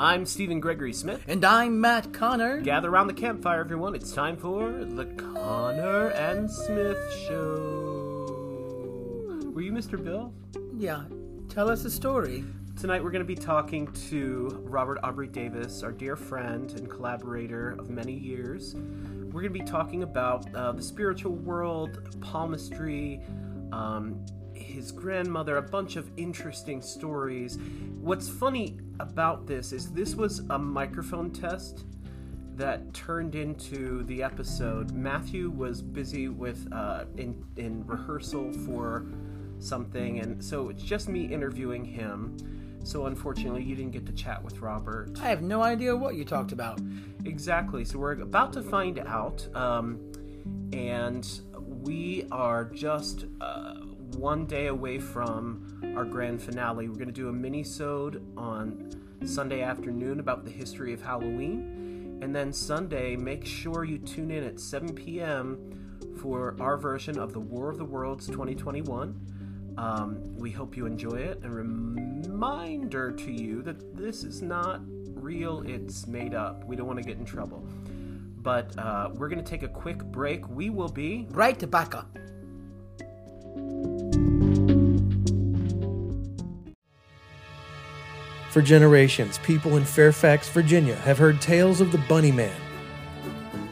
I'm Stephen Gregory Smith. And I'm Matt Conner. Gather around the campfire, everyone. It's time for the Conner and Smith Show. Were you Mr. Bill? Yeah, tell us a story. Tonight we're going to be talking to Robert Aubrey Davis, our dear friend and collaborator of many years. We're going to be talking about uh, the spiritual world, palmistry, um, his grandmother, a bunch of interesting stories. What's funny about this is this was a microphone test that turned into the episode. Matthew was busy with uh, in in rehearsal for something, and so it's just me interviewing him. So unfortunately, you didn't get to chat with Robert. I have no idea what you talked about. Exactly. So we're about to find out, um, and we are just uh, one day away from our grand finale. We're going to do a mini-sode on Sunday afternoon about the history of Halloween. And then Sunday, make sure you tune in at 7 p.m. for our version of the War of the Worlds 2021. Um, we hope you enjoy it. And reminder to you that this is not real, it's made up. We don't want to get in trouble. But uh, we're going to take a quick break. We will be right back up. For generations, people in Fairfax, Virginia have heard tales of the Bunny Man.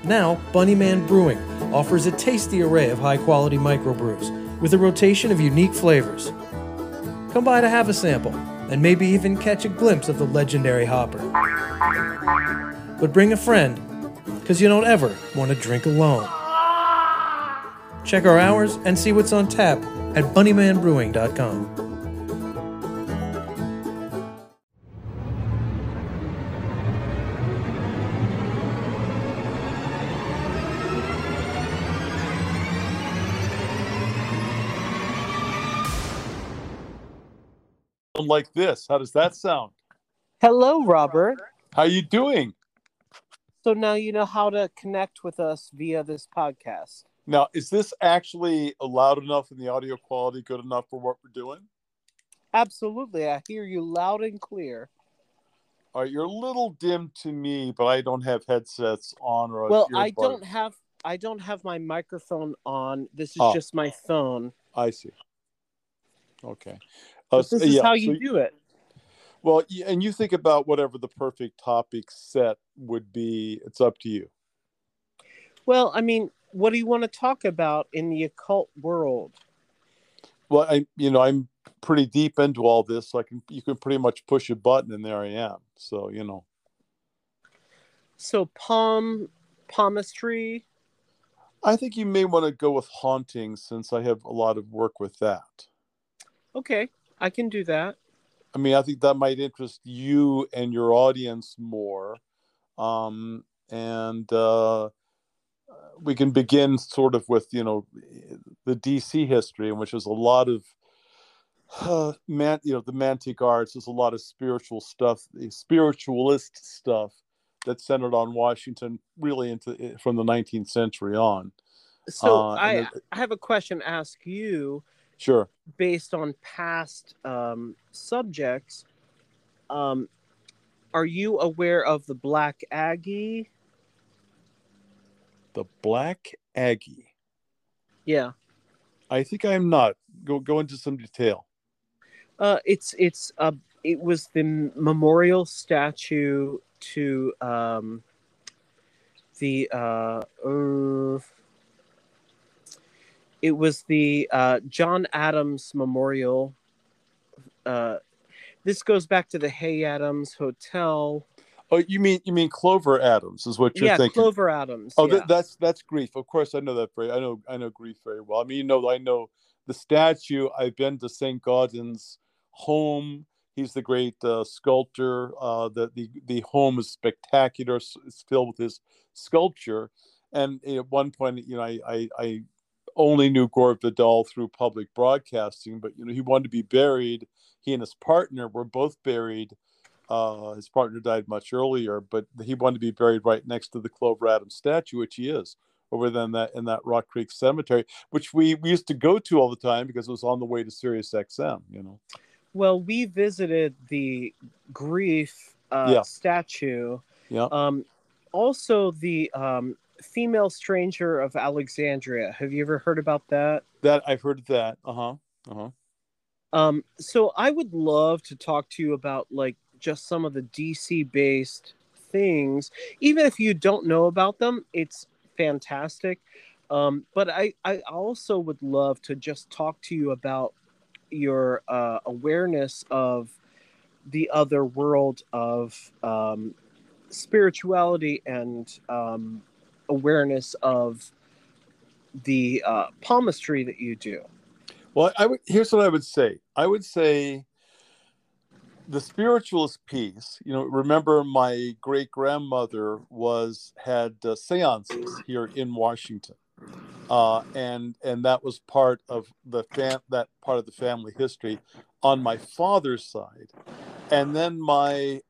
Now, Bunny Man Brewing offers a tasty array of high quality microbrews with a rotation of unique flavors. Come by to have a sample and maybe even catch a glimpse of the legendary hopper. But bring a friend, because you don't ever want to drink alone. Check our hours and see what's on tap at bunnymanbrewing.com. like this. How does that sound? Hello, Robert. How you doing? So now you know how to connect with us via this podcast. Now, is this actually loud enough and the audio quality good enough for what we're doing? Absolutely. I hear you loud and clear. All right, you're a little dim to me, but I don't have headsets on or Well, I don't have I don't have my microphone on. This is oh. just my phone. I see. Okay. Uh, this is yeah, how you so, do it. Well, and you think about whatever the perfect topic set would be. It's up to you. Well, I mean, what do you want to talk about in the occult world? Well, I, you know, I'm pretty deep into all this. So I can, you can pretty much push a button, and there I am. So, you know. So, palm, palmistry. I think you may want to go with haunting, since I have a lot of work with that. Okay. I can do that. I mean, I think that might interest you and your audience more. Um, and uh, we can begin sort of with, you know, the DC history, in which is a lot of uh, man, you know, the Mantic arts. There's a lot of spiritual stuff, spiritualist stuff that's centered on Washington, really into eh, from the 19th century on. So uh, I, I have a question to ask you Sure. Based on past um, subjects, um, are you aware of the Black Aggie? The Black Aggie. Yeah. I think I'm not. Go go into some detail. Uh, it's it's uh, it was the memorial statue to um, the uh, uh it was the uh, John Adams Memorial. Uh, this goes back to the Hay Adams Hotel. Oh, you mean you mean Clover Adams is what you're yeah, thinking? Clover Adams. Oh, yeah. th- that's that's grief. Of course, I know that very. I know I know grief very well. I mean, you know, I know the statue. I've been to St. Gaudens' home. He's the great uh, sculptor. Uh, the, the the home is spectacular. It's filled with his sculpture. And at one point, you know, I I, I only knew Gore Vidal through public broadcasting, but you know he wanted to be buried. He and his partner were both buried. Uh, his partner died much earlier, but he wanted to be buried right next to the Clover Adams statue, which he is over there in that in that Rock Creek Cemetery, which we, we used to go to all the time because it was on the way to Sirius XM. You know. Well, we visited the grief uh, Yeah. statue. Yeah. Um, also, the um, female stranger of Alexandria. Have you ever heard about that? That I've heard of that. Uh huh. Uh huh. Um, so I would love to talk to you about like just some of the DC based things. Even if you don't know about them, it's fantastic. Um, but I, I also would love to just talk to you about your uh, awareness of the other world of um, spirituality and um, awareness of the uh, palmistry that you do. Well, I. Here's what I would say. I would say the spiritualist piece. You know, remember my great grandmother was had uh, seances here in Washington, uh, and and that was part of the fam- that part of the family history on my father's side, and then my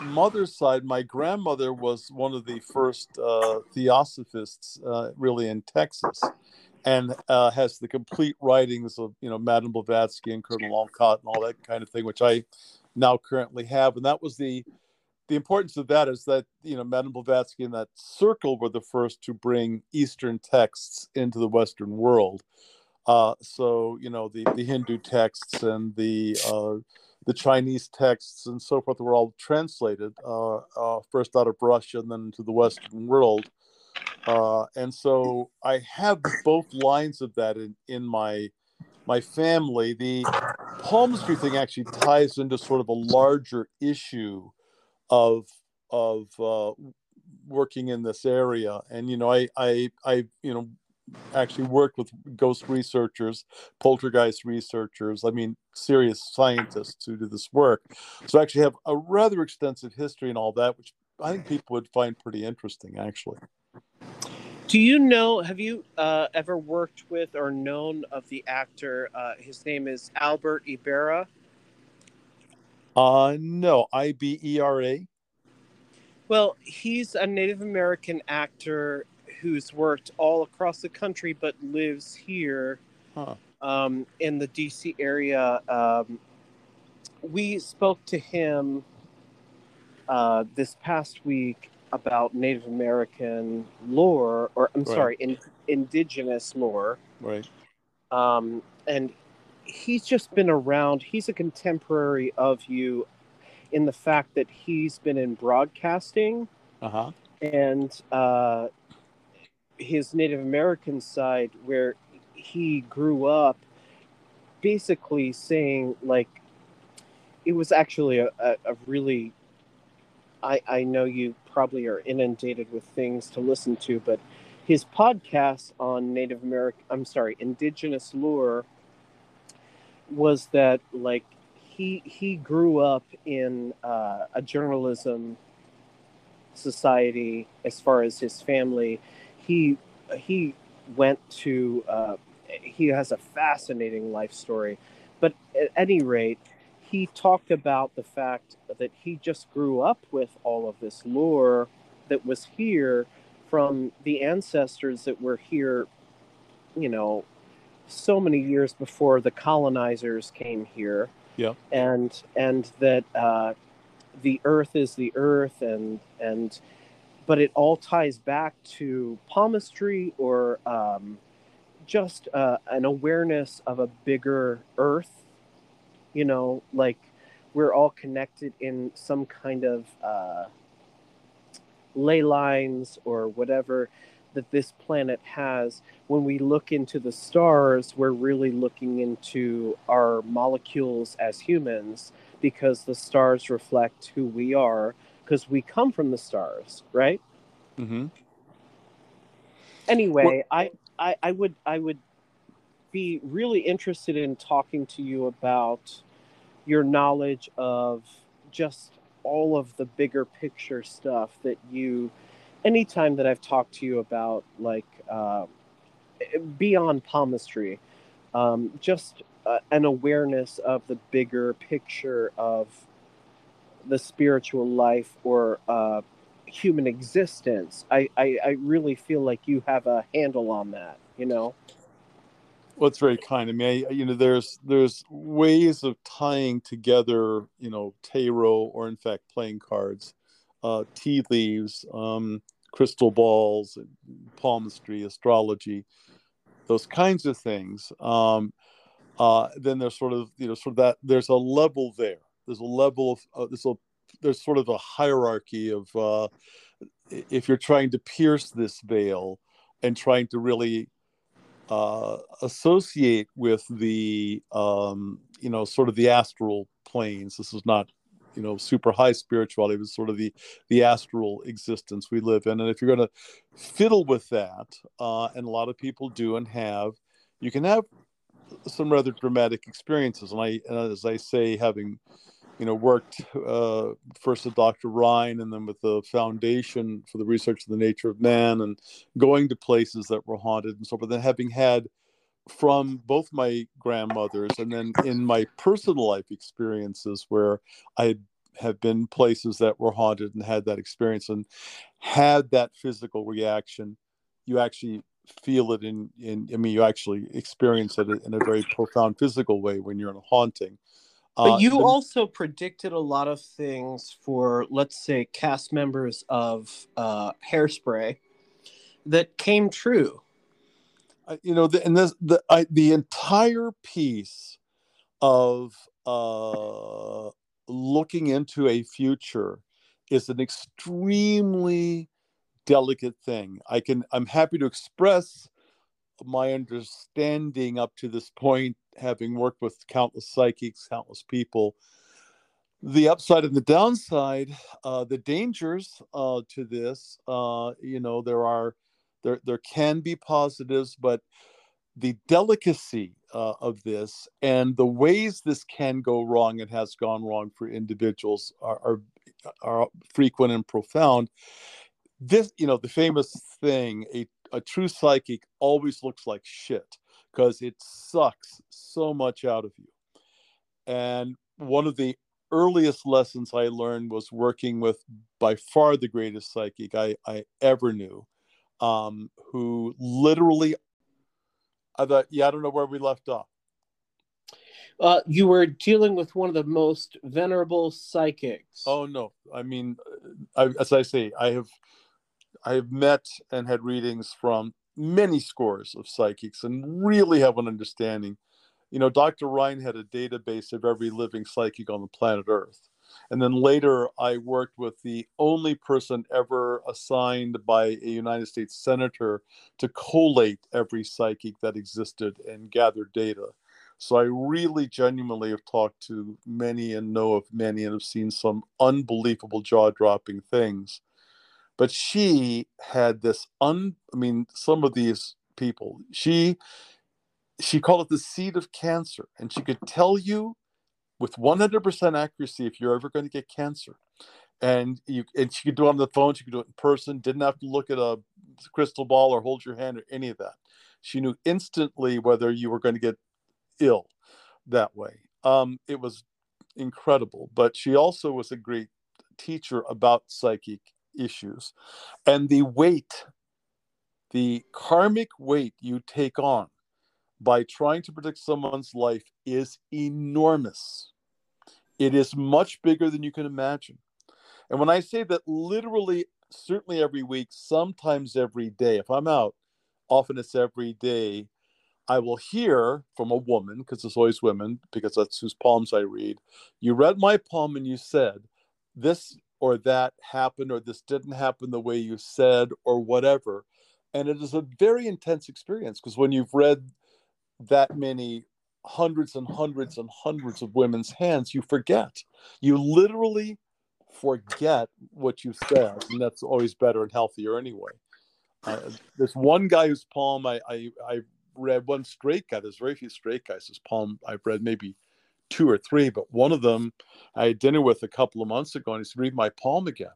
mother's side, my grandmother was one of the first uh, theosophists, uh, really in Texas, and uh, has the complete writings of you know Madame Blavatsky and Colonel Olcott and all that kind of thing, which I now currently have. And that was the the importance of that is that you know Madame Blavatsky and that circle were the first to bring Eastern texts into the Western world. Uh, so you know the the Hindu texts and the uh, the Chinese texts and so forth were all translated uh, uh, first out of Russia and then into the Western world. Uh, and so I have both lines of that in, in my my family. The palmistry thing actually ties into sort of a larger issue of of uh, working in this area. And you know, I I I you know actually worked with ghost researchers, poltergeist researchers. I mean, serious scientists who do this work. So I actually have a rather extensive history and all that, which I think people would find pretty interesting, actually. Do you know? Have you uh, ever worked with or known of the actor? Uh, his name is Albert Ibera. Uh, no, I B E R A. Well, he's a Native American actor who's worked all across the country but lives here Huh. um, in the DC area. Um, we spoke to him uh, this past week about Native American lore, or I'm Right. sorry, in, indigenous lore. Right. Um, and he's just been around. He's a contemporary of you in the fact that he's been in broadcasting Uh huh. and uh, his Native American side, where he grew up, basically saying like it was actually a, a, a really. I, I know you probably are inundated with things to listen to, but his podcast on Native American, I'm sorry, indigenous lore was that like he he grew up in uh, a journalism society as far as his family he he went to uh, he has a fascinating life story but at any rate he talked about the fact that he just grew up with all of this lore that was here from the ancestors that were here you know so many years before the colonizers came here Yeah. and and that uh, the earth is the earth and and but it all ties back to palmistry or um, just uh, an awareness of a bigger earth you know like we're all connected in some kind of uh, ley lines or whatever that this planet has. When we look into the stars we're really looking into our molecules as humans because the stars reflect who we are because we come from the stars right Mm-hmm. anyway I, I i would i would be really interested in talking to you about your knowledge of just all of the bigger picture stuff that you anytime that i've talked to you about like uh, beyond palmistry um, just uh, an awareness of the bigger picture of the spiritual life or uh, human existence I, I i really feel like you have a handle on that you know Well, it's very kind. I mean, I, you know, there's there's ways of tying together, you know, tarot or in fact playing cards, uh, tea leaves, um, crystal balls, palmistry, astrology, those kinds of things. Um, uh, then there's sort of you know sort of that there's a level there. There's a level of uh, there's a there's sort of a hierarchy of uh, if you're trying to pierce this veil and trying to really uh, associate with the um, you know sort of the astral planes. This is not you know super high spirituality, but sort of the the astral existence we live in. And if you're going to fiddle with that, uh, and a lot of people do and have, you can have some rather dramatic experiences. And I, as I say, having you know worked uh, first with Dr. Rhine and then with the Foundation for the Research of the Nature of Man, and going to places that were haunted and so forth. Then having had from both my grandmothers and then in my personal life experiences where I have been places that were haunted and had that experience and had that physical reaction, you actually feel it in in i mean you actually experience it in a very profound physical way when you're in a haunting but uh, you the, also predicted a lot of things for let's say cast members of uh, hairspray that came true you know the, and this the I, the entire piece of uh looking into a future is an extremely delicate thing. I can I'm happy to express my understanding up to this point, having worked with countless psychics, countless people. The upside and the downside, uh, the dangers uh, to this, uh, you know, there are there there can be positives, but the delicacy uh, of this and the ways this can go wrong and has gone wrong for individuals are, are, are frequent and profound this you know the famous thing a, a true psychic always looks like shit because it sucks so much out of you and one of the earliest lessons i learned was working with by far the greatest psychic i, I ever knew um, who literally i thought yeah i don't know where we left off uh, you were dealing with one of the most venerable psychics. Oh no! I mean, I, as I say, I have I have met and had readings from many scores of psychics and really have an understanding. You know, Dr. Rhine had a database of every living psychic on the planet Earth. And then later, I worked with the only person ever assigned by a United States senator to collate every psychic that existed and gather data. So I really genuinely have talked to many and know of many and have seen some unbelievable jaw dropping things but she had this un i mean some of these people she she called it the seed of cancer and she could tell you with 100% accuracy if you're ever going to get cancer. And you and she could do it on the phone she could do it in person didn't have to look at a crystal ball or hold your hand or any of that. She knew instantly whether you were going to get ill that way. Um, it was incredible but she also was a great teacher about psychic issues. And the weight, the karmic weight you take on by trying to predict someone's life is enormous. It is much bigger than you can imagine. And when I say that literally, certainly every week, sometimes every day, if I'm out, often it's every day, I will hear from a woman, because it's always women, because that's whose palms I read. You read my palm and you said, This or that happened or this didn't happen the way you said or whatever. And it is a very intense experience because when you've read that many hundreds and hundreds and hundreds of women's hands you forget. You literally forget what you said and that's always better and healthier anyway. Uh, there's one guy whose palm I, I i read one straight guy there's very few straight guys whose palm i've read maybe two or three, but one of them I had dinner with a couple of months ago, and he said, "Read my palm again."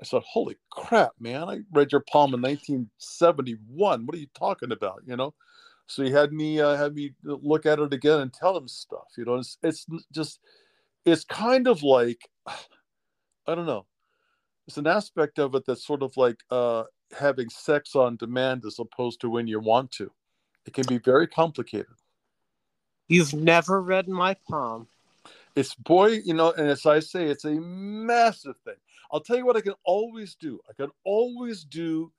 I said, "Holy crap, man! I read your palm in 1971. What are you talking about?" You know. So he had me uh, had me look at it again and tell him stuff. You know, it's, it's just it's kind of like I don't know. It's an aspect of it that's sort of like uh, having sex on demand as opposed to when you want to. It can be very complicated. You've never read my palm. It's boy, you know, and as I say, it's a massive thing. I'll tell you what I can always do. I can always do.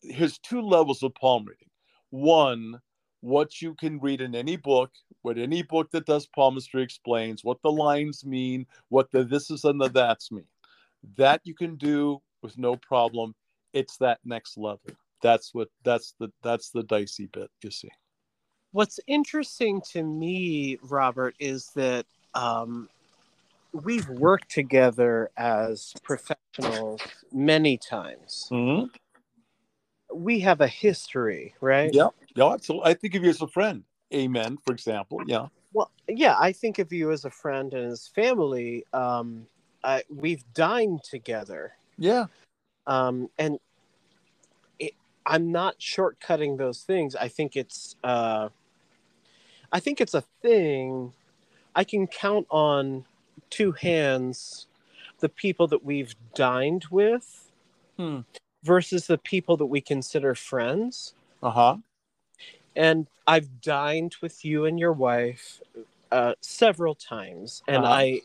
Here's two levels of palm reading. One, what you can read in any book, what any book that does palmistry explains, what the lines mean, what the this is and the that's mean. That you can do with no problem. It's that next level. That's what that's the that's the dicey bit, you see. What's interesting to me, Robert, is that um, we've worked together as professionals many times. Mm-hmm. We have a history, right? Yeah, yeah, absolutely. I think of you as a friend. Amen, for example. Yeah. Well, yeah, I think of you as a friend and as family. Um, I, we've dined together. Yeah. Um, and it, I'm not shortcutting those things. I think it's, uh, I think it's a thing. I can count on two hands the people that we've dined with Hmm. versus the people that we consider friends. Uh huh. And I've dined with you and your wife uh, several times, and Uh-huh. I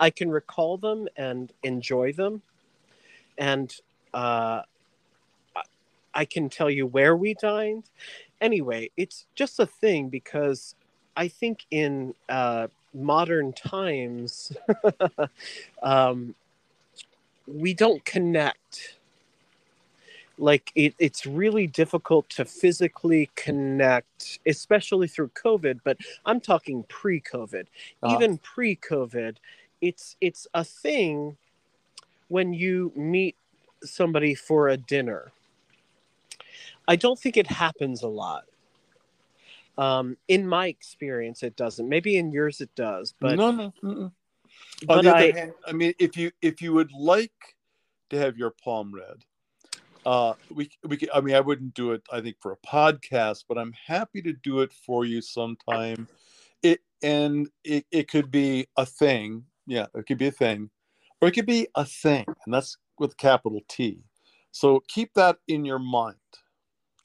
I can recall them and enjoy them, and uh, I- I can tell you where we dined. Anyway, it's just a thing because I think in uh, modern times, um, we don't connect. Like it, it's really difficult to physically connect, especially through COVID. But I'm talking pre-COVID. Uh-huh. Even pre-COVID, it's it's a thing when you meet somebody for a dinner. I don't think it happens a lot. Um, in my experience, it doesn't. Maybe in yours it does, but no, no. mm-mm. On but the other I hand, I mean, if you if you would like to have your palm read, uh, we we could, I mean, I wouldn't do it. I think for a podcast, but I'm happy to do it for you sometime. It and it, it could be a thing. Yeah, it could be a thing, or it could be a thing, and that's with capital T. So keep that in your mind.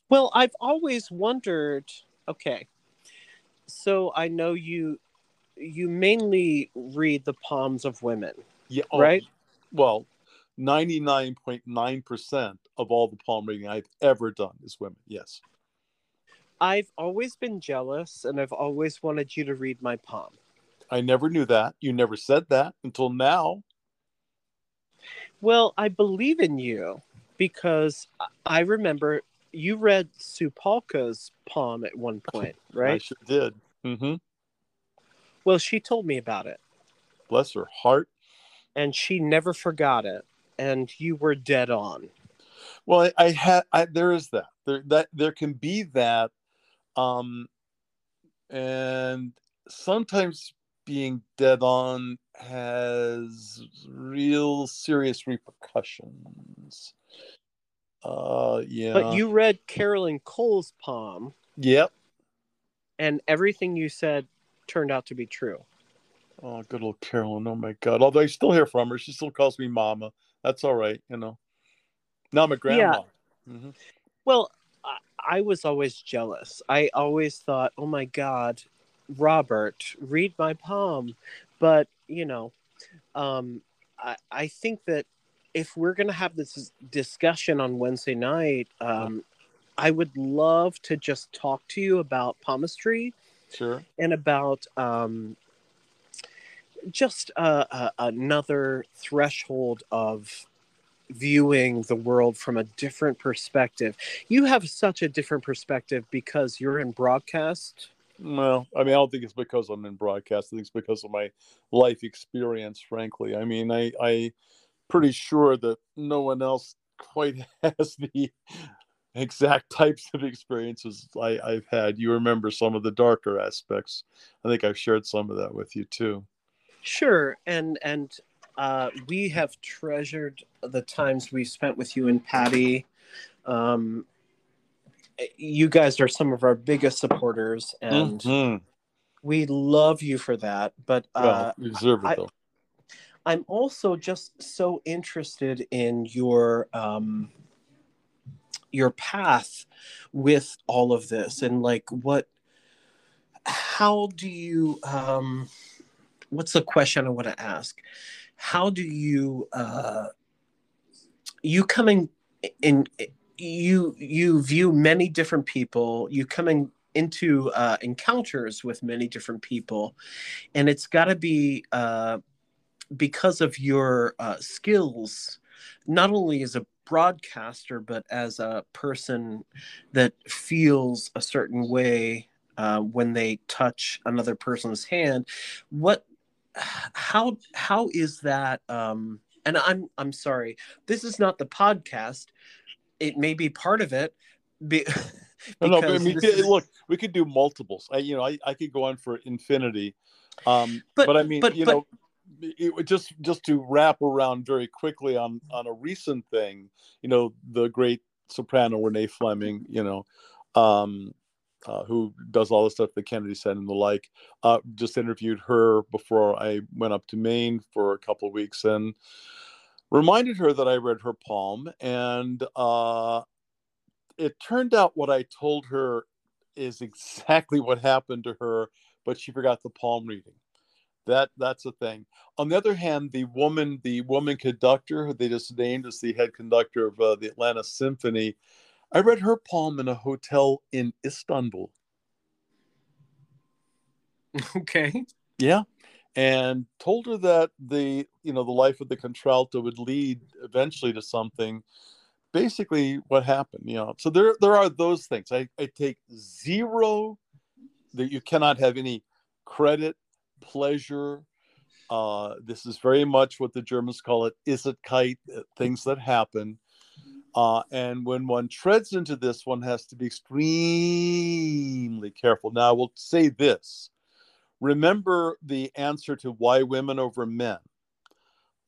Well, I've always wondered. Okay, so I know you. You mainly read the palms of women, Yeah, oh, right? Well, ninety nine point nine percent of all the palm reading I've ever done is women. Yes. I've always been jealous, and I've always wanted you to read my palm. I never knew that. You never said that until now. Well, I believe in you because I remember you read Supalka's poem at one point, I right? sure did. hmm Well, she told me about it, Bless her heart. and she never forgot it. And you were dead on. Well, I, I had. I, there is that. There that there can be that, um, and sometimes being dead on has real serious repercussions. Uh, yeah. But you read Carolyn Cole's palm, Yep. and everything you said turned out to be true. Oh, good old Carolyn. Oh my God. Although I still hear from her, she still calls me Mama. That's all right, you know. Now I'm a grandma. hmm Well, I, I was always jealous. I always thought, oh my God, Robert, read my palm. But, you know, um, I, I think that if we're going to have this discussion on Wednesday night, um, I would love to just talk to you about palmistry Sure. and about um, just uh, uh, another threshold of viewing the world from a different perspective. You have such a different perspective because you're in broadcast. Well, I mean, I don't think it's because I'm in broadcast. I think it's because of my life experience, frankly. I mean, I, I pretty sure that no one else quite has the exact types of experiences I, I've had. You remember some of the darker aspects. I think I've shared some of that with you too. Sure, and and uh, we have treasured the times we spent with you and Patty. Um, you guys are some of our biggest supporters, and Mhm. we love you for that. But uh, well, deserve it I- though. I'm also just so interested in your um, your path with all of this, and like what how do you um what's the question i want to ask? How do you uh you coming in in you you view many different people you coming into uh, encounters with many different people and it's got to be uh, because of your uh, skills not only as a broadcaster but as a person that feels a certain way uh, when they touch another person's hand what how how is that um and i'm i'm sorry this is not the podcast it may be part of it be, no, no, but I mean, is... look, we could do multiples. I, you know, I, I could go on for infinity. Um, but, but I mean, but, you but, know, it, just just to wrap around very quickly on on a recent thing, you know, the great soprano Renee Fleming, you know, um, uh, who does all the stuff that Kennedy Center and the like. Uh, just interviewed her before I went up to Maine for a couple of weeks and reminded her that I read her poem. And uh, it turned out what I told her is exactly what happened to her, but she forgot the palm reading. That that's a thing. On the other hand, the woman, the woman conductor who they just named as the head conductor of uh, the Atlanta Symphony, I read her poem in a hotel in Istanbul. Okay. Yeah, and told her that the you know the life of the contralto would lead eventually to something basically what happened you know so there there are those things i, I take zero that you cannot have any credit pleasure. Uh, this is very much what the germans call it is it kite uh, things that happen. Uh, and when one treads into this one has to be extremely careful. Now i will say this. Remember the answer to why women over men?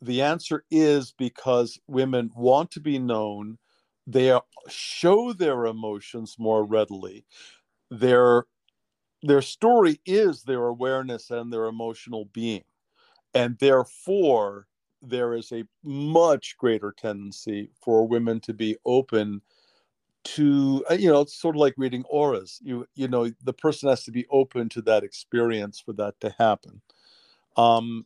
The answer is because women want to be known. They show their emotions more readily. Their their story is their awareness and their emotional being. And therefore there is a much greater tendency for women to be open to uh, you know it's sort of like reading auras. You you know the person has to be open to that experience for that to happen. Um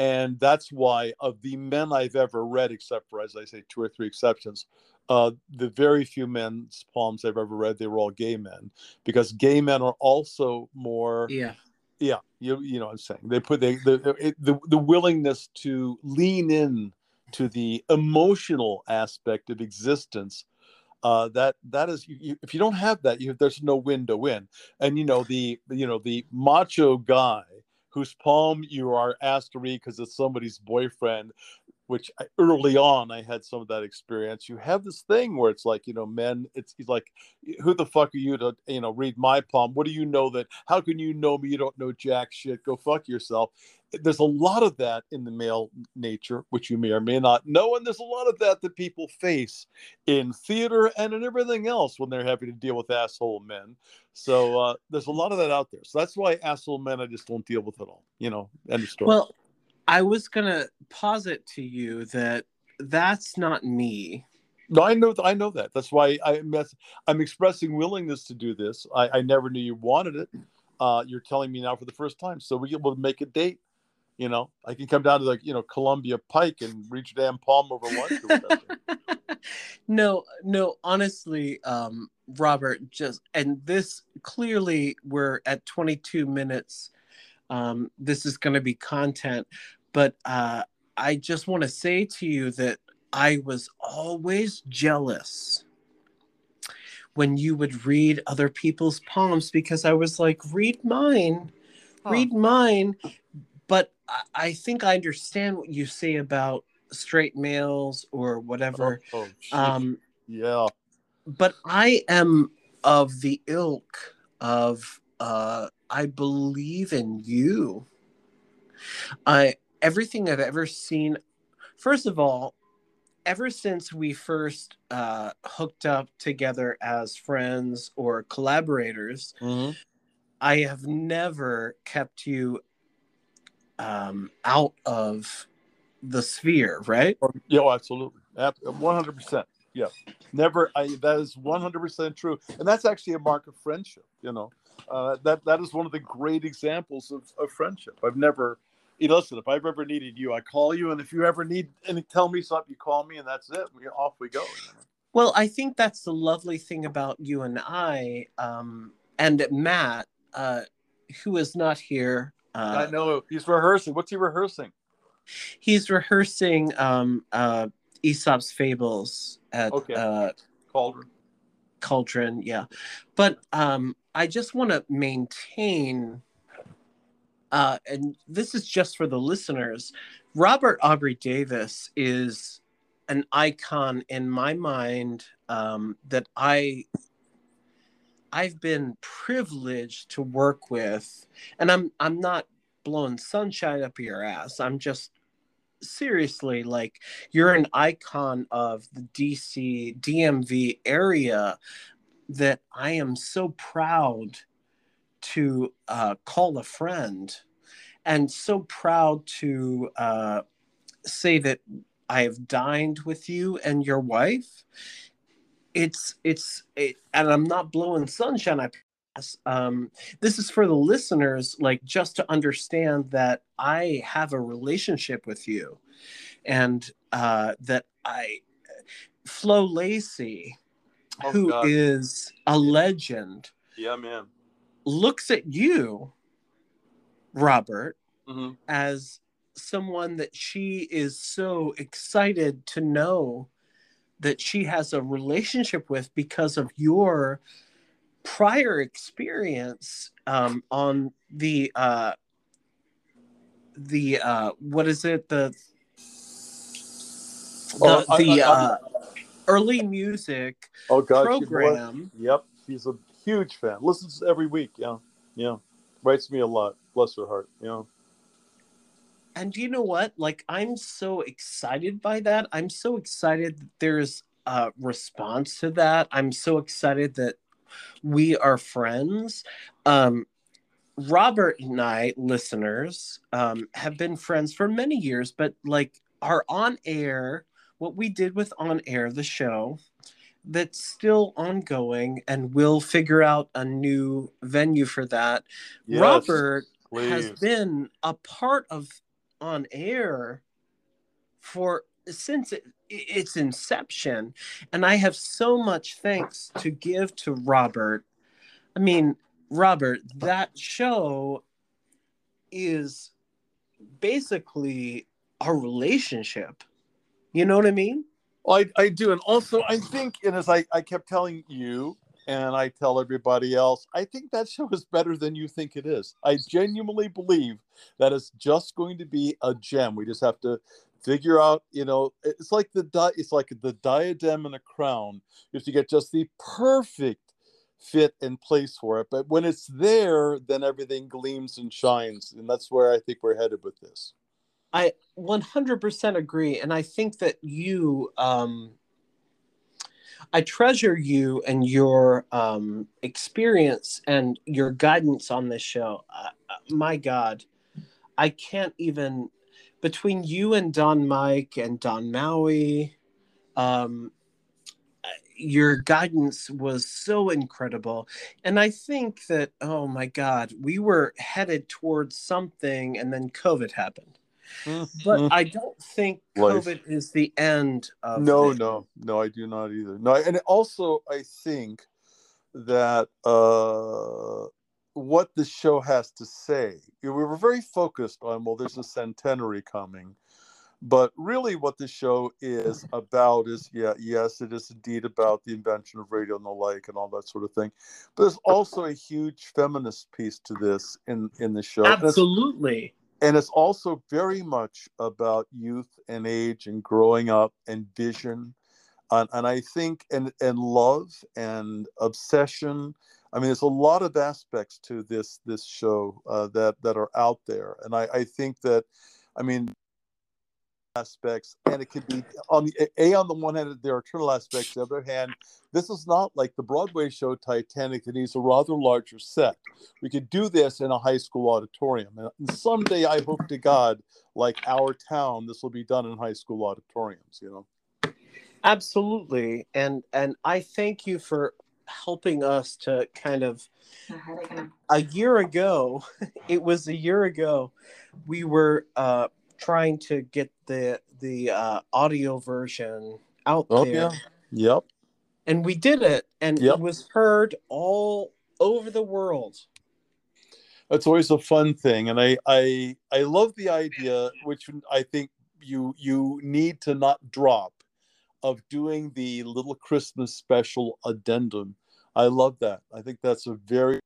and that's why of the men I've ever read, except for as I say two or three exceptions, uh, the very few men's poems I've ever read, they were all gay men, because gay men are also more. Yeah. Yeah, you you know what I'm saying. They put they, the the the willingness to lean in to the emotional aspect of existence uh, that that is you, if you don't have that you, there's no window in and you know the you know the macho guy whose poem you are asked to read because it's somebody's boyfriend which I, early on I had some of that experience. You have this thing where it's like, you know, men, it's, it's like, who the fuck are you to, you know, read my palm? What do you know that? How can you know me? You don't know jack shit. Go fuck yourself. There's a lot of that in the male nature, which you may or may not know, and there's a lot of that that people face in theater and in everything else when they're having to deal with asshole men. So uh, there's a lot of that out there. So that's why asshole men I just don't deal with at all. You know, end of story. Well, I was gonna posit to you that that's not me. No, I know. I know that. That's why I, I'm expressing willingness to do this. I, I never knew you wanted it. Uh, you're telling me now for the first time, so we will make a date. You know, I can come down to like you know Columbia Pike and reach Dan palm over lunch. no, no. Honestly, um, Robert, just and this clearly we're at 22 minutes. Um, this is going to be content, but uh, I just want to say to you that I was always jealous when you would read other people's poems because I was like, read mine, read mine. But I think I understand what you say about straight males or whatever. Oh, oh, um, yeah. But I am of the ilk of uh, I believe in you. I everything I've ever seen. First of all, ever since we first uh, hooked up together as friends or collaborators, mm-hmm. I have never kept you um, out of the sphere, right? Oh, yeah, oh, absolutely, one hundred percent. Yeah, never. I, that is one hundred percent true, and that's actually a mark of friendship. You know, Uh, that that is one of the great examples of, of friendship. I've never, know, listen. If I've ever needed you, I call you, and if you ever need and tell me something, you call me, and that's it. We off we go. Well, I think that's the lovely thing about you and I, um, and Matt, uh, who is not here. Uh, I know he's rehearsing. What's he rehearsing? He's rehearsing um, uh, Aesop's Fables at Okay. uh, Cauldron. Cauldron. Yeah, but um, I just want to maintain, uh, and this is just for the listeners. Robert Aubrey Davis is an icon in my mind um, that I I've been privileged to work with, and I'm I'm not blowing sunshine up your ass. I'm just seriously like you're an icon of the DC DMV area that I am so proud to uh, call a friend and so proud to uh, say that I have dined with you and your wife. It's it's it, and I'm not blowing sunshine. I promise. um, this is for the listeners, like just to understand that I have a relationship with you, and uh, that I Flo Lacey, Oh, who God. is a legend, Yeah, man. Looks at you, Robert, hmm as someone that she is so excited to know that she has a relationship with because of your prior experience um, on the uh, the uh, what is it? The the, Oh, I- the I- uh, early music Oh God, she- program. Yep, she's a huge fan. Listens every week. Yeah, yeah. Writes me a lot. Bless her heart. Yeah. And you know what? Like, I'm so excited by that. I'm so excited that there's a response to that. I'm so excited that we are friends. Um, Robert and I, listeners, um, have been friends for many years, but like our on air, what we did with on air, the show, that's still ongoing, and we'll figure out a new venue for that. Yes, Robert has been a part of on air for since it, its inception. And i have so much thanks to give to robert. I mean robert that show is basically a relationship. You know what i mean I, I do, and also I think, and as I, I kept telling you, and I tell everybody else, I think that show is better than you think it is. I genuinely believe that it's just going to be a gem. We just have to figure out, you know, it's like the di- it's like the diadem and a crown. You have to get just the perfect fit and place for it. But when it's there, then everything gleams and shines, and that's where I think we're headed with this. I 100% agree. And I think that you, um, I treasure you and your um, experience and your guidance on this show. Uh, uh, my God, I can't even, between you and Don Mike and Don Maui, um, your guidance was so incredible. And I think that, oh my God, we were headed towards something and then COVID happened but Mhm. I don't think Life. COVID is the end of no this. no no i do not either no and also i think that uh what the show has to say we were very focused on well there's a centenary coming but really what the show is about is yeah yes it is indeed about the invention of radio and the like and all that sort of thing but there's also a huge feminist piece to this in in the show And it's- Absolutely. And it's also very much about youth and age and growing up and vision. And, and i think and and love and obsession. I mean there's a lot of aspects to this this show uh, that that are out there. And i i think that i mean aspects and it could be on the a on the one hand there are eternal aspects. On the other hand this is not like the broadway show titanic that needs a rather larger set. We could do this in a high school auditorium. And someday i hope to god like our town this will be done in high school auditoriums you know? Absolutely. And and I thank you for helping us to kind of a year ago it was a year ago we were uh trying to get the the uh audio version out Oh there yeah. Yep. and we did it and Yep. it was heard all over the world That's always a fun thing, and I I I love the idea, which I think you you need to not drop, of doing the little Christmas special addendum. I love that. I think that's a very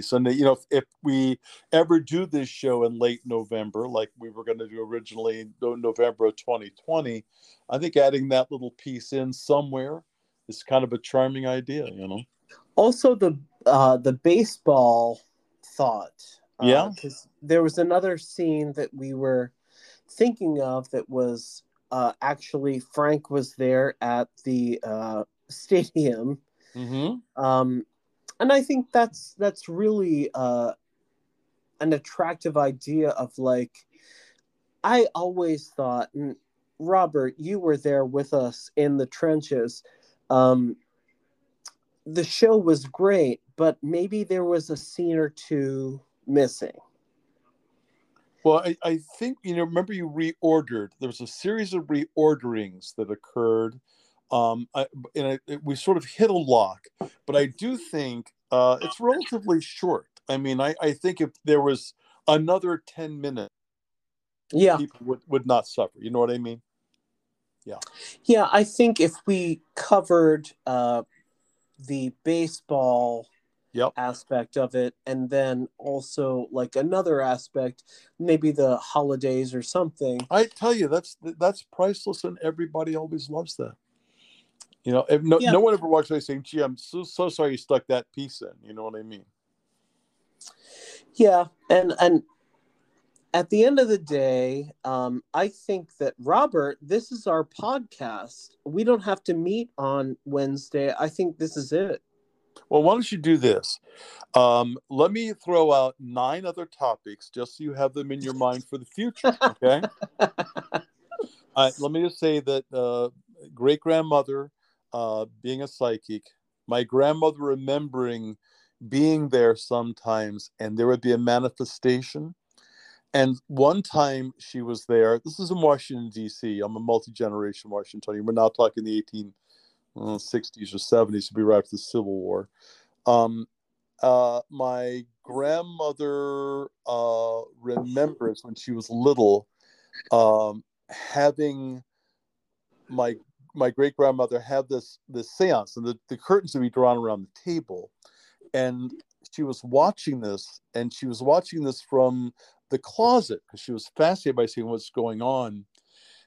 Sunday. You know, if, if we ever do this show in late November, like we were going to do originally in November of 2020, I think adding that little piece in somewhere is kind of a charming idea. You know. also the uh the baseball thought uh, Yeah. because there was another scene that we were thinking of that was uh actually frank was there at the uh stadium Mm-hmm. um and i think that's that's really uh an attractive idea of like i always thought and robert you were there with us in the trenches um the show was great but maybe there was a scene or two missing Well, I, I think you know. Remember, you reordered. There was a series of reorderings that occurred, um, I, and I, it, we sort of hit a lock. But I do think uh, it's relatively short. I mean, I, I think if there was another ten minutes, yeah people would, would not suffer. You know what I mean? yeah Yeah, i think if we covered uh the baseball Yep. aspect of it and then also like another aspect maybe the holidays or something I tell you, that's that's priceless, and everybody always loves that. You know, if no, Yeah. no one ever walks away saying, "Gee, I'm so so sorry you stuck that piece in." You know what I mean? yeah and and at the end of the day um i think that robert this is our podcast we don't have to meet on wednesday i think this is it Well, why don't you do this? Um, let me throw out nine other topics just so you have them in your mind for the future. Okay. uh, let me just say that uh, great grandmother uh, being a psychic, my grandmother remembering being there sometimes, and there would be a manifestation. And one time she was there. This is in Washington D.C. I'm a multi-generation Washingtonian. We're not talking the 18 uh, 60s or 70s to be right after the Civil War. Um, uh, my grandmother uh, remembers when she was little um, having my my great grandmother had this this séance, and the, the curtains would be drawn around the table, and she was watching this, and she was watching this from the closet because she was fascinated by seeing what's going on,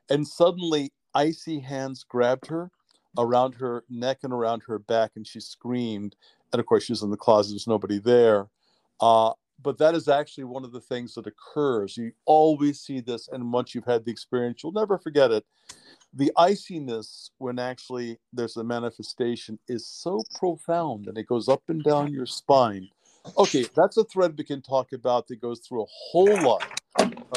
and suddenly icy hands grabbed her around her neck and around her back, and she screamed. And of course, she was in the closet, there's nobody there. Uh, but that is actually one of the things that occurs. You always see this, and once you've had the experience, you'll never forget it. The iciness, when actually there's a manifestation, is so profound and it goes up and down your spine. Okay, that's a thread we can talk about that goes through a whole lot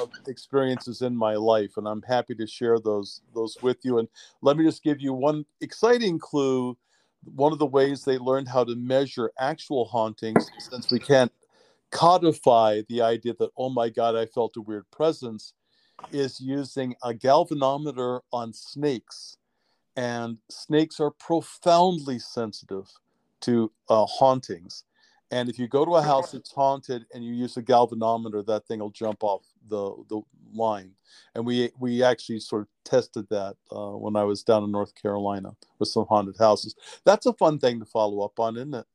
of experiences in my life, and I'm happy to share those those with you. And let me just give you one exciting clue. One of the ways they learned how to measure actual hauntings, since we can't codify the idea that oh my god, I felt a weird presence, is using a galvanometer on snakes, and snakes are profoundly sensitive to uh, hauntings. And if you go to a house that's haunted and you use a galvanometer, that thing will jump off the the line. And we we actually sort of tested that uh, when I was down in North Carolina with some haunted houses. That's a fun thing to follow up on, isn't it?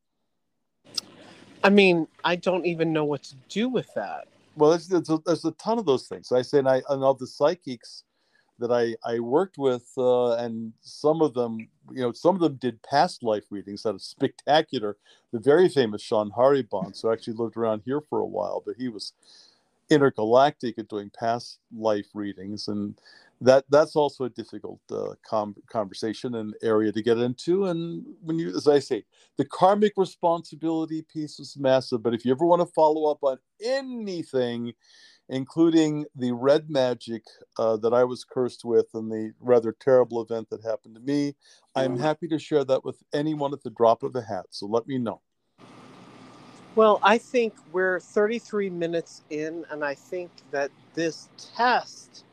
i mean i don't even know what to do with that Well, there's, there's, a, there's a ton of those things. I say, and I and the psychics that I I worked with, uh, and some of them, you know, some of them did past life readings that are spectacular. The very famous Sean Haribon, who actually lived around here for a while, but he was intergalactic at doing past life readings, and that that's also a difficult uh, com- conversation and area to get into. And when you, as I say, the karmic responsibility piece is massive. But if you ever want to follow up on anything including the red magic uh, that I was cursed with and the rather terrible event that happened to me. I'm happy to share that with anyone at the drop of a hat. So let me know. Well, I think we're 33 minutes in, and I think that this test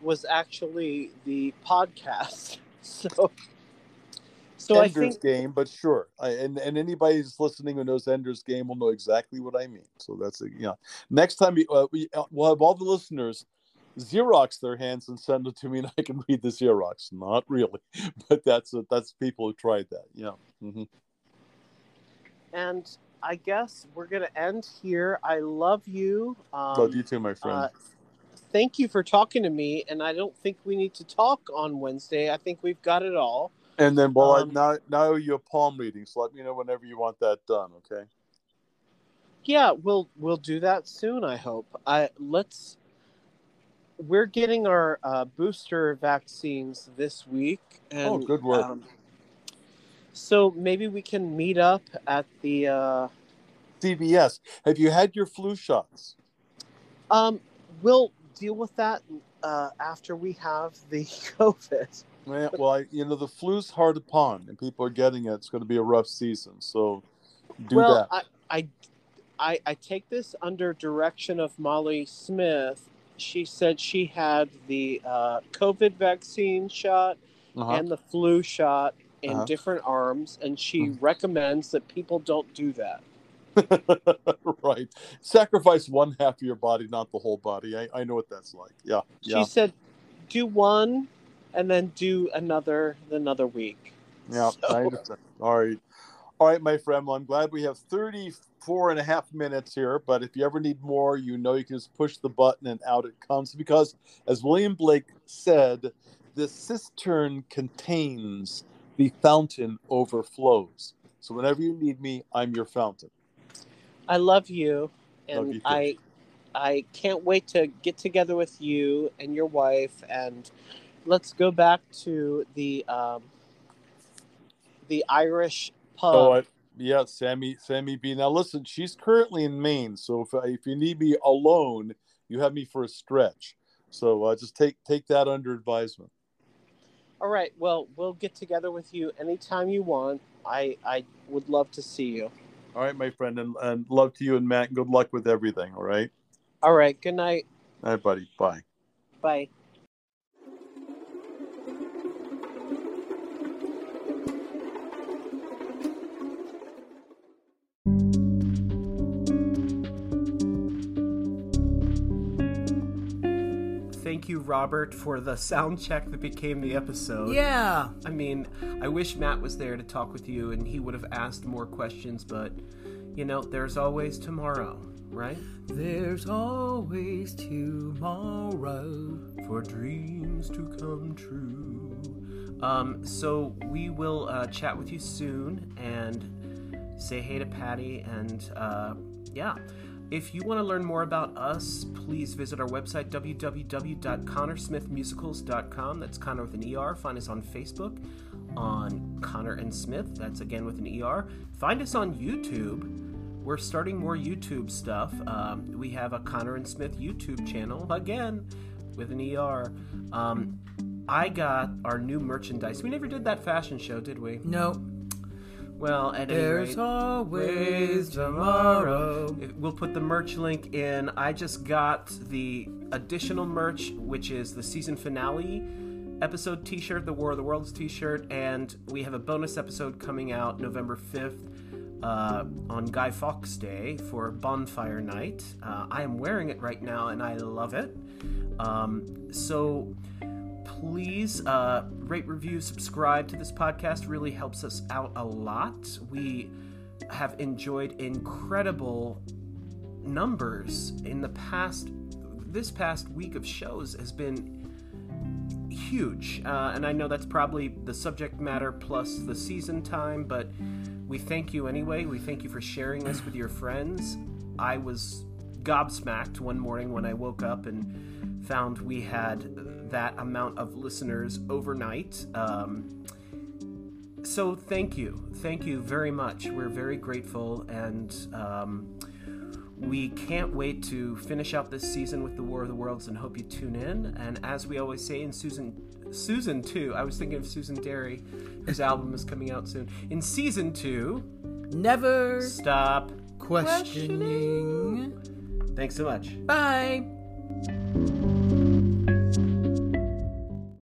was actually the podcast. So, so Ender's I think Game, but sure. I, and and anybody who's listening who knows Ender's Game will know exactly what I mean. So that's a, you know. Next time we, uh, we uh, we'll have all the listeners Xerox their hands and send it to me, and I can read the Xerox. Not really, but that's a, that's people who tried that. Yeah. hmm and I guess we're gonna end here. I love you. Um, Love you too, my friend. uh, thank you for talking to me, and I don't think we need to talk on Wednesday. I think we've got it all. and then, well, um, I now now I owe you a palm reading, so let me know whenever you want that done. Okay. Yeah, we'll we'll do that soon. I hope. I let's. We're getting our uh, booster vaccines this week, and Oh, good work. Um, so maybe we can meet up at the. Uh, CVS. Have you had your flu shots? um, we'll deal with that uh, after we have the COVID. Yeah, well, I, you know the flu's hard upon, and people are getting it. It's going to be a rough season, so do well, that. I, I, I, I take this under direction of Molly Smith. She said she had the uh, COVID vaccine shot Uh-huh. and the flu shot in Uh-huh. different arms, and she Mhm. recommends that people don't do that. right. Sacrifice one half of your body, not the whole body. I, I know what that's like. Yeah. She Yeah. said, do one and then do another another week. Yeah. So-. All right. All right, my friend. Well, I'm glad we have 34 and a half minutes here, but if you ever need more, you know you can just push the button and out it comes because, as William Blake said, the cistern contains, the fountain overflows. So whenever you need me, I'm your fountain. I love you, and Love you. I I can't wait to get together with you and your wife, and let's go back to the um, the Irish pub. Oh, I, yeah, Sammy, Sammy B. Now listen, she's currently in Maine, so if if you need me alone, you have me for a stretch. So uh, just take take that under advisement. All right, well, we'll get together with you anytime you want. I I would love to see you. All right, my friend, and, and love to you and Matt. Good luck with everything. All right, All right, good night. all right, buddy. Bye. Bye. Thank you, Robert, for the sound check that became the episode. Yeah. I mean, I wish Matt was there to talk with you and he would have asked more questions, but, you know, there's always tomorrow, right? There's always tomorrow. for dreams to come true. Um, so we will uh, chat with you soon and say hey to Patty. And uh, yeah, if you want to learn more about us, please visit our website www.connorsmithmusicals.com. That's Conner with an ER. Find us on Facebook on Conner and Smith. That's again with an ER. Find us on YouTube. We're starting more YouTube stuff. Um, we have a Conner and Smith YouTube channel again with an ER. Um, I got our new merchandise. We never did that fashion show, did we? No. Well, at any There's rate, always tomorrow. We'll put the merch link in. I just got the additional merch, which is the season finale episode t shirt, the War of the Worlds t shirt, and we have a bonus episode coming out November 5th uh, on Guy Fawkes Day for Bonfire Night. Uh, I am wearing it right now and I love it. Um, so please uh, rate, review, subscribe to this podcast. Really helps us out a lot. We have enjoyed incredible numbers in the past. This past week of shows has been huge, uh, and I know that's probably the subject matter plus the season time, but we thank you anyway. We thank you for sharing this with your friends. I was gobsmacked one morning when I woke up and found we had that amount of listeners overnight. Um, so thank you, thank you very much. We're very grateful, and um, We can't wait to finish out this season with the War of the Worlds and hope you tune in. And as we always say in Susan Susan 2, I was thinking of Susan Derry, whose album is coming out soon. In season 2, Never stop. questioning. Thanks so much. Bye.